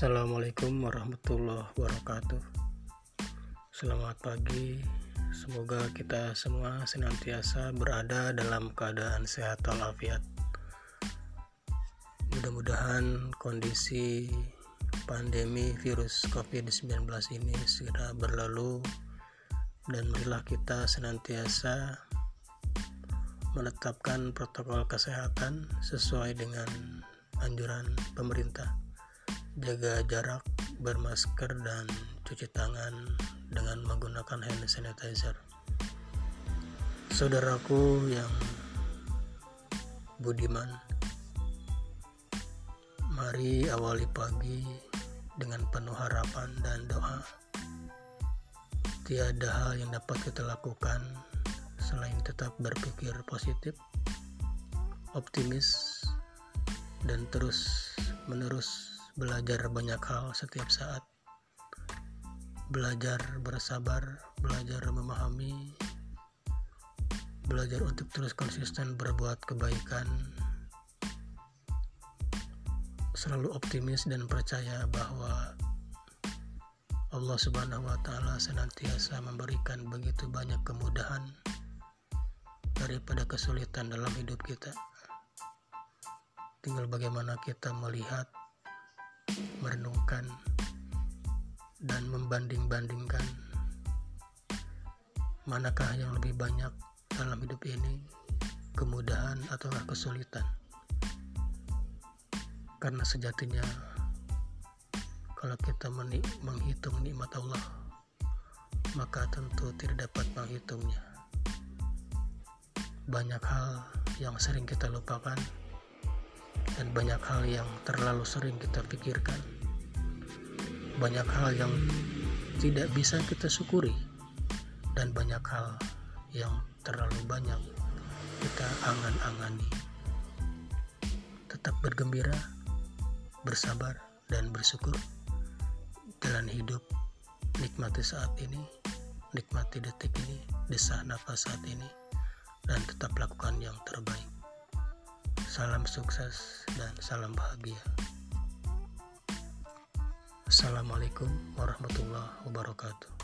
Assalamualaikum warahmatullahi wabarakatuh. Selamat pagi. Semoga kita semua senantiasa berada dalam keadaan sehat walafiat. Mudah-mudahan kondisi pandemi virus COVID-19 ini segera berlalu dan marilah kita senantiasa menetapkan protokol kesehatan sesuai dengan anjuran pemerintah jaga jarak, bermasker, dan cuci tangan dengan menggunakan hand sanitizer. Saudaraku yang budiman, mari awali pagi dengan penuh harapan dan doa. Tiada hal yang dapat kita lakukan selain tetap berpikir positif, optimis, dan terus menerus belajar banyak hal setiap saat belajar bersabar belajar memahami belajar untuk terus konsisten berbuat kebaikan selalu optimis dan percaya bahwa Allah Subhanahu wa taala senantiasa memberikan begitu banyak kemudahan daripada kesulitan dalam hidup kita. Tinggal bagaimana kita melihat merenungkan dan membanding-bandingkan manakah yang lebih banyak dalam hidup ini kemudahan atau kesulitan. Karena sejatinya kalau kita menghitung nikmat Allah maka tentu tidak dapat menghitungnya. Banyak hal yang sering kita lupakan dan banyak hal yang terlalu sering kita pikirkan. Banyak hal yang tidak bisa kita syukuri. Dan banyak hal yang terlalu banyak kita angan-angani. Tetap bergembira bersabar dan bersyukur. Jalan hidup nikmati saat ini nikmati detik ini desah nafas saat ini dan tetap lakukan yang terbaik Salam sukses dan salam bahagia. Assalamualaikum warahmatullahi wabarakatuh.